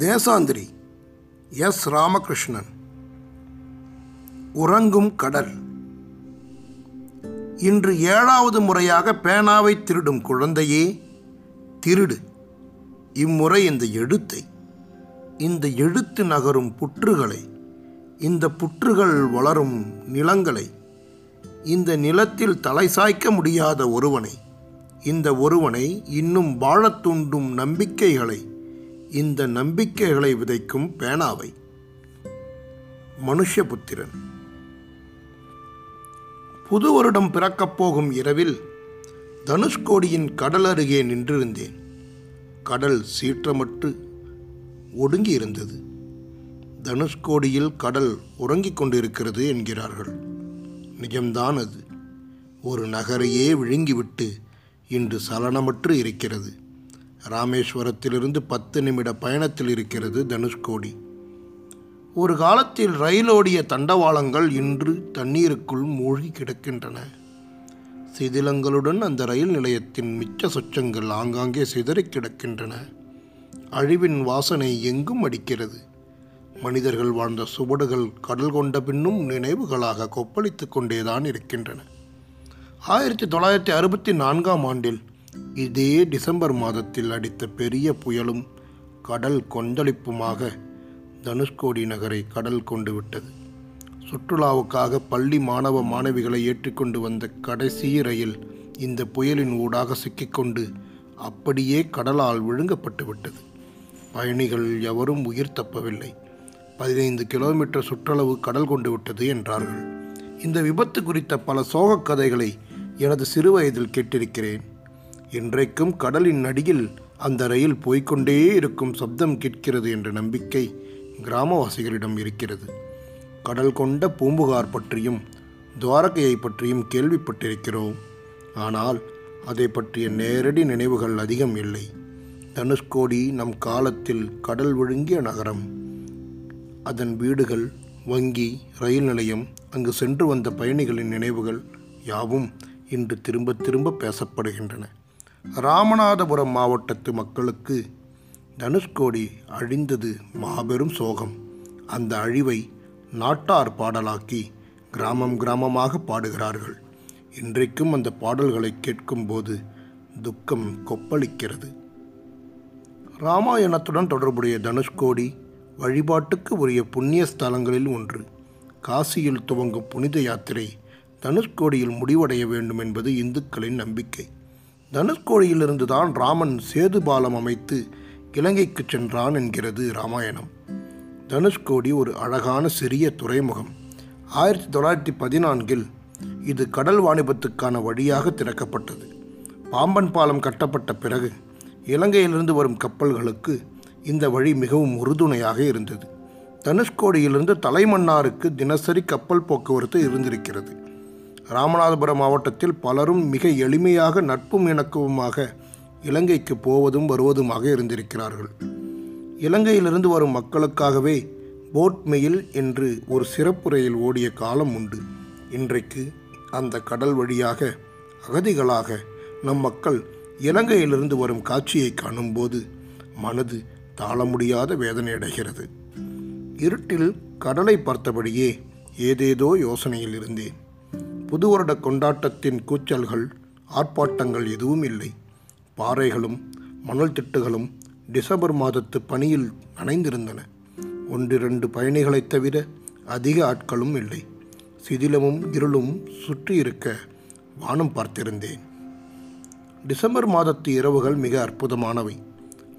தேசாந்திரி S Ramakrishnan. உறங்கும் கடல். இன்று ஏழாவது முறையாக பேனாவை திருடும் குழந்தையே திருடு. இம்முறை இந்த எழுத்தை இந்த எழுத்து நகரும் புற்றுகளை இந்த புற்றுகள் வளரும் நிலங்களை இந்த நிலத்தில் தலை சாய்க்க முடியாத ஒருவனை இந்த ஒருவனை இன்னும் வாழத் தூண்டும் நம்பிக்கைகளை இந்த நம்பிக்கைகளை விதைக்கும் பேனாவை. மனுஷபுத்திரன் புது வருடம் பிறக்கப் போகும் இரவில் தனுஷ்கோடியின் கடல் அருகே நின்றிருந்தேன். கடல் சீற்றமற்று ஒடுங்கி இருந்தது தனுஷ்கோடியில் கடல் உறங்கிக் கொண்டிருக்கிறது என்கிறார்கள். நிஜம்தான் அது. ஒரு நகரையே விழுங்கிவிட்டு இன்று சலனமற்று இருக்கிறது. ராமேஸ்வரத்திலிருந்து பத்து நிமிட பயணத்தில் இருக்கிறது தனுஷ்கோடி. ஒரு காலத்தில் ரயிலோடிய தண்டவாளங்கள் இன்று தண்ணீருக்குள் மூழ்கி கிடக்கின்றன. சிதிலங்களுடன் அந்த ரயில் நிலையத்தின் மிச்ச சொச்சங்கள் ஆங்காங்கே சிதறிக் கிடக்கின்றன. அழிவின் வாசனை எங்கும் அடிக்கிறது. மனிதர்கள் வாழ்ந்த சுவடுகள் கடல் கொண்ட பின்னும் நினைவுகளாக கொப்பளித்து கொண்டேதான் இருக்கின்றன. ஆயிரத்தி தொள்ளாயிரத்தி அறுபத்தி நான்காம் ஆண்டில் இதே டிசம்பர் மாதத்தில் அடித்த பெரிய புயலும் கடல் கொந்தளிப்புமாக தனுஷ்கோடி நகரை கடல் கொண்டு விட்டது. சுற்றுலாவுக்காக பள்ளி மாணவ மாணவிகளை ஏற்றிக்கொண்டு வந்த கடைசி ரயில் இந்த புயலின் ஊடாக சிக்கிக்கொண்டு அப்படியே கடலால் விழுங்கப்பட்டு விட்டது. பயணிகள் எவரும் உயிர் தப்பவில்லை. பதினைந்து கிலோமீட்டர் சுற்றளவு கடல் கொண்டு விட்டது என்றார்கள். இந்த விபத்து குறித்த பல சோகக் கதைகளை எனது சிறுவயதில் கேட்டிருக்கிறேன். இன்றைக்கும் கடலின் நடியில் அந்த ரயில் போய்க்கொண்டே இருக்கும் சப்தம் கேட்கிறது என்ற நம்பிக்கை கிராமவாசிகளிடம் இருக்கிறது. கடல் கொண்ட பூம்புகார் பற்றியும் துவாரகையை பற்றியும் கேள்விப்பட்டிருக்கிறோம். ஆனால் அதை பற்றிய நேரடி நினைவுகள் அதிகம் இல்லை. தனுஷ்கோடி நம் காலத்தில் கடல் விழுங்கிய நகரம். அதன் வீடுகள் வங்கி ரயில் நிலையம் அங்கு சென்று வந்த பயணிகளின் நினைவுகள் யாவும் இன்று திரும்ப திரும்ப பேசப்படுகின்றன. ராமநாதபுரம் மாவட்டத்து மக்களுக்கு தனுஷ்கோடி அழிந்தது மாபெரும் சோகம். அந்த அழிவை நாட்டார் பாடலாக்கி கிராமம் கிராமமாக பாடுகிறார்கள். இன்றைக்கும் அந்த பாடல்களை கேட்கும்போது துக்கம் கொப்பளிக்கிறது. ராமாயணத்துடன் தொடர்புடைய தனுஷ்கோடி வழிபாட்டுக்கு உரிய புண்ணிய ஸ்தலங்களில் ஒன்று. காசியில் துவங்கும் புனித யாத்திரை தனுஷ்கோடியில் முடிவடைய வேண்டும் என்பது இந்துக்களின் நம்பிக்கை. தனுஷ்கோடியிலிருந்து தான் ராமன் சேது பாலம் அமைத்து இலங்கைக்கு சென்றான் என்கிறது ராமாயணம். தனுஷ்கோடி ஒரு அழகான சிறிய துறைமுகம். ஆயிரத்தி தொள்ளாயிரத்தி பதினான்கில் இது கடல் வாணிபத்துக்கான வழியாக திறக்கப்பட்டது. பாம்பன் பாலம் கட்டப்பட்ட பிறகு இலங்கையிலிருந்து வரும் கப்பல்களுக்கு இந்த வழி மிகவும் உறுதுணையாக இருந்தது. தனுஷ்கோடியிலிருந்து தலைமன்னாருக்கு தினசரி கப்பல் போக்குவரத்து இருந்திருக்கிறது. ராமநாதபுரம் மாவட்டத்தில் பலரும் மிக எளிமையாக நட்பும் இணக்கவுமாக இலங்கைக்கு போவதும் வருவதுமாக இருந்திருக்கிறார்கள். இலங்கையிலிருந்து வரும் மக்களுக்காகவே போட் மெயில் என்று ஒரு சிறப்பு ரயில் ஓடிய காலம் உண்டு. இன்றைக்கு அந்த கடல் வழியாக அகதிகளாக நம் மக்கள் இலங்கையிலிருந்து வரும் காட்சியை காணும்போது மனது தாழ முடியாத வேதனை அடைகிறது. இருட்டில் கடலை பார்த்தபடியே ஏதேதோ யோசனையில் இருந்தேன். புது வருட கொண்டாட்டத்தின் கூச்சல்கள் ஆர்ப்பாட்டங்கள் எதுவும் இல்லை. பாறைகளும் மணல் திட்டுகளும் டிசம்பர் மாதத்து பணியில் நனைந்திருந்தன. ஒன்றிரண்டு பயணிகளைத் தவிர அதிக ஆட்களும் இல்லை. சிதிலமும் இருளும் சுற்றி இருக்க வானம் பார்த்திருந்தேன். டிசம்பர் மாதத்து இரவுகள் மிக அற்புதமானவை.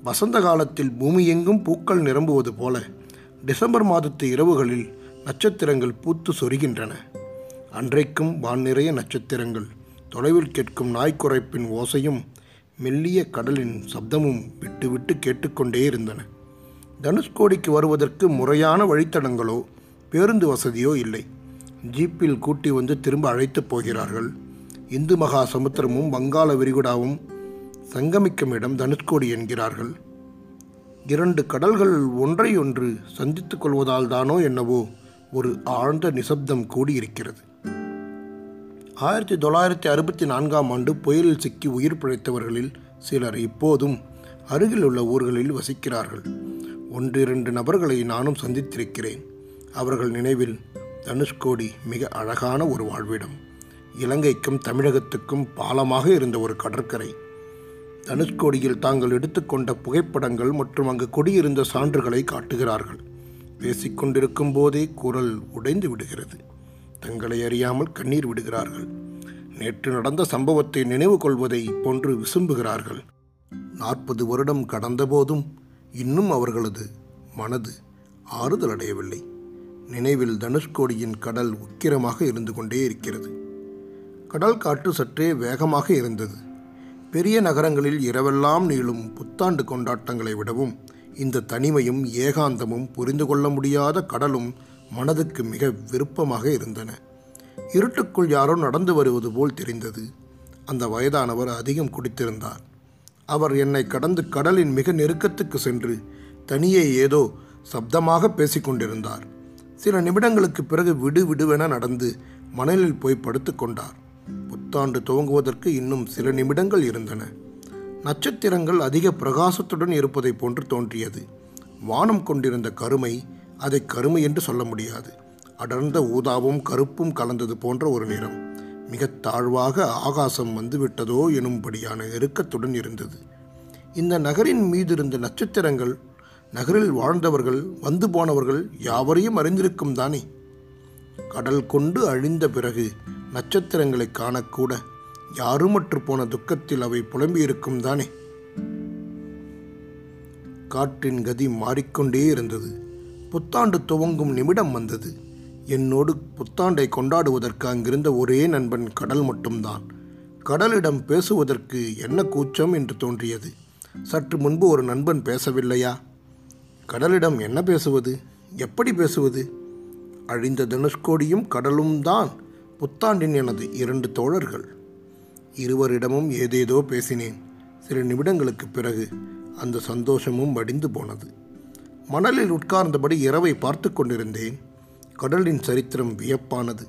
வசந்த காலத்தில் பூமி எங்கும் பூக்கள் நிரம்புவது போல டிசம்பர் மாதத்து இரவுகளில் நட்சத்திரங்கள் பூத்து சொரிகின்றன. அன்றைக்கும் வான் நிறைய நட்சத்திரங்கள். தொலைவில் கேட்கும் நாய்க்குறைப்பின் ஓசையும் மெல்லிய கடலின் சப்தமும் விட்டுவிட்டு கேட்டுக்கொண்டே இருந்தன. தனுஷ்கோடிக்கு வருவதற்கு முறையான வழித்தடங்களோ பேருந்து வசதியோ இல்லை. ஜீப்பில் கூட்டி வந்து திரும்ப அழைத்துப் போகிறார்கள். இந்து மகா சமுத்திரமும் வங்காள விரிகுடாவும் சங்கமிக்கும் இடம் தனுஷ்கோடி என்கிறார்கள். இரண்டு கடல்கள் ஒன்றையொன்று சந்தித்துக் கொள்வதால் தானோ என்னவோ ஒரு ஆழ்ந்த நிசப்தம் கூடியிருக்கிறது. ஆயிரத்தி தொள்ளாயிரத்தி அறுபத்தி நான்காம் ஆண்டு புயலில் சிக்கி உயிர் பிழைத்தவர்களில் சிலர் இப்போதும் அருகில் உள்ள ஊர்களில் வசிக்கிறார்கள். ஒன்றிரண்டு நபர்களை நானும் சந்தித்திருக்கிறேன். அவர்கள் நினைவில் தனுஷ்கோடி மிக அழகான ஒரு வாழ்விடம். இலங்கைக்கும் தமிழகத்துக்கும் பாலமாக இருந்த ஒரு கடற்கரை. தனுஷ்கோடியில் தாங்கள் எடுத்துக்கொண்ட புகைப்படங்கள் மற்றும் அங்கு கொடியிருந்த சான்றுகளை காட்டுகிறார்கள். பேசிக்கொண்டிருக்கும் போதே குரல் உடைந்து விடுகிறது. தங்களை அறியாமல் கண்ணீர் விடுகிறார்கள். நேற்று நடந்த சம்பவத்தை நினைவு கொள்வதை போன்று விசும்புகிறார்கள். நாற்பது வருடம் கடந்தபோதும் இன்னும் அவர்களது மனது ஆறுதல் அடையவில்லை. நினைவில் தனுஷ்கோடியின் கடல் உக்கிரமாக இருந்து கொண்டே இருக்கிறது. கடல் காற்று சற்றே வேகமாக இருந்தது. பெரிய நகரங்களில் இரவெல்லாம் நீளும் புத்தாண்டு கொண்டாட்டங்களை விடவும் இந்த தனிமையும் ஏகாந்தமும் புரிந்து கொள்ள முடியாத கடலும் மனதுக்கு மிக விருப்பமாக இருந்தன. இருட்டுக்குள் யாரோ நடந்து வருவது போல் தெரிந்தது. அந்த வயதானவர் அதிகம் குடித்திருந்தார். அவர் என்னை கடந்து கடலின் மிக நெருக்கத்துக்கு சென்று தனியே ஏதோ சப்தமாக பேசிக்கொண்டிருந்தார் சில நிமிடங்களுக்கு பிறகு விடு விடுவென நடந்து மணலில் போய் படுத்துக்கொண்டார் புத்தாண்டு துவங்குவதற்கு இன்னும் சில நிமிடங்கள் இருந்தன. நட்சத்திரங்கள் அதிக பிரகாசத்துடன் இருப்பதை போன்று தோன்றியது. வானம் கொண்டிருந்த கருமை அதை கருமை என்று சொல்ல முடியாது. அடர்ந்த ஊதாவும் கருப்பும் கலந்தது போன்ற ஒரு நிறம். மிக தாழ்வாக ஆகாசம் வந்துவிட்டதோ எனும்படியான நெருக்கத்துடன் இருந்தது. இந்த நகரின் மீது இருந்த நட்சத்திரங்கள் நகரில் வாழ்ந்தவர்கள் வந்து போனவர்கள் யாவரையும் அறிந்திருக்கும் தானே? கடல் கொண்டு அழிந்த பிறகு நட்சத்திரங்களை காணக்கூட யாருமற்று போன துக்கத்தில் அவை புலம்பியிருக்கும் தானே? காற்றின் கதி மாறிக்கொண்டே இருந்தது. புத்தாண்டு துவங்கும் நிமிடம் வந்தது. என்னோடு புத்தாண்டை கொண்டாடுவதற்கு அங்கிருந்த ஒரே நண்பன் கடல் மட்டும்தான். கடலிடம் பேசுவதற்கு என்ன கூச்சம் என்று தோன்றியது. சற்று முன்பு ஒரு நண்பன் பேசவில்லையா? கடலிடம் என்ன பேசுவது? எப்படி பேசுவது? அழிந்த தனுஷ்கோடியும் கடலும் தான் புத்தாண்டின் எனது இரண்டு தோழர்கள். இருவரிடமும் ஏதேதோ பேசினேன். சில நிமிடங்களுக்கு பிறகு அந்த சந்தோஷமும் வடிந்து போனது. மணலில் உட்கார்ந்தபடி இரவை பார்த்து கொண்டிருந்தேன். கடலின் சரித்திரம் வியப்பானது.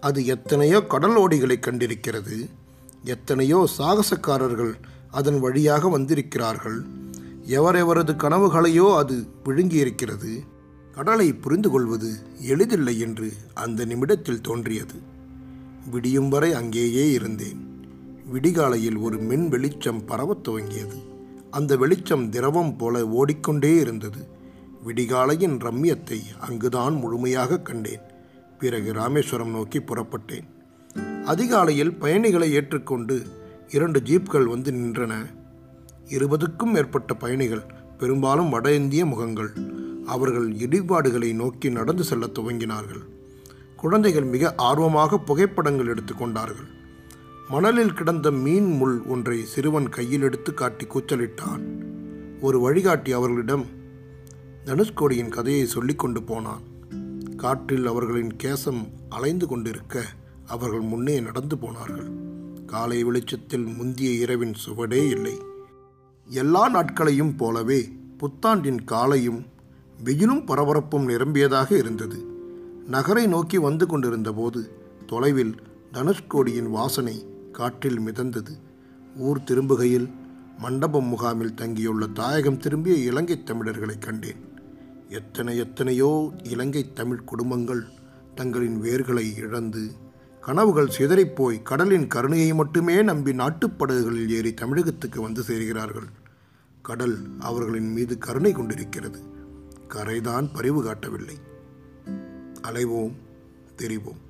அது எத்தனையோ கடல் ஓடிகளை கண்டிருக்கிறது. எத்தனையோ சாகசக்காரர்கள் அதன் வழியாக வந்திருக்கிறார்கள். எவரெவரது கனவுகளையோ அது விழுங்கியிருக்கிறது. கடலை புரிந்து கொள்வது எளிதில்லை என்று அந்த நிமிடத்தில் தோன்றியது. விடியும் வரை அங்கேயே இருந்தேன். விடிகாலையில் ஒரு மின் வெளிச்சம் பரவத் துவங்கியது. அந்த வெளிச்சம் திரவம் போல ஓடிக்கொண்டே இருந்தது. விடிகாலையின் ரம்யத்தை அங்குதான் முழுமையாக கண்டேன். பிறகு ராமேஸ்வரம் நோக்கி புறப்பட்டேன். அதிகாலையில் பயணிகளை ஏற்றுக்கொண்டு இரண்டு ஜீப்கள் வந்து நின்றன. இருபதுக்கும் மேற்பட்ட பயணிகள் பெரும்பாலும் வட இந்திய முகங்கள் அவர்கள் இடிபாடுகளை நோக்கி நடந்து செல்ல துவங்கினார்கள். குழந்தைகள் மிக ஆர்வமாக புகைப்படங்கள் எடுத்துக்கொண்டார்கள் மணலில் கிடந்த மீன் முள் ஒன்றை சிறுவன் கையில் எடுத்து காட்டி கூச்சலிட்டான். ஒரு வழிகாட்டி அவர்களிடம் தனுஷ்கோடியின் கதையை சொல்லிக் கொண்டு போனான். காற்றில் அவர்களின் கேசம் அலைந்து கொண்டிருக்க அவர்கள் முன்னே நடந்து போனார்கள். காலை வெளிச்சத்தில் முந்திய இரவின் சுவடே இல்லை. எல்லா நாட்களையும் போலவே புத்தாண்டின் காலையும் வெயிலும் பரபரப்பும் நிரம்பியதாக இருந்தது. நகரை நோக்கி வந்து கொண்டிருந்தபோது தொலைவில் தனுஷ்கோடியின் வாசனை காற்றில் மிதந்தது. ஊர் திரும்புகையில் மண்டபம் முகாமில் தங்கியுள்ள தாயகம் திரும்பிய இலங்கைத் தமிழர்களை கண்டேன். எத்தனை எத்தனையோ இலங்கை தமிழ் குடும்பங்கள் தங்களின் வேர்களை இழந்து கனவுகள் சிதறிப்போய் கடலின் கருணையை மட்டுமே நம்பி நாட்டுப்படகுகளில் ஏறி தமிழகத்துக்கு வந்து சேர்கிறார்கள். கடல் அவர்களின் மீது கருணை கொண்டிருக்கிறது. கரைதான் பரிவு காட்டவில்லை. அலைவோம் தெரிவோம்.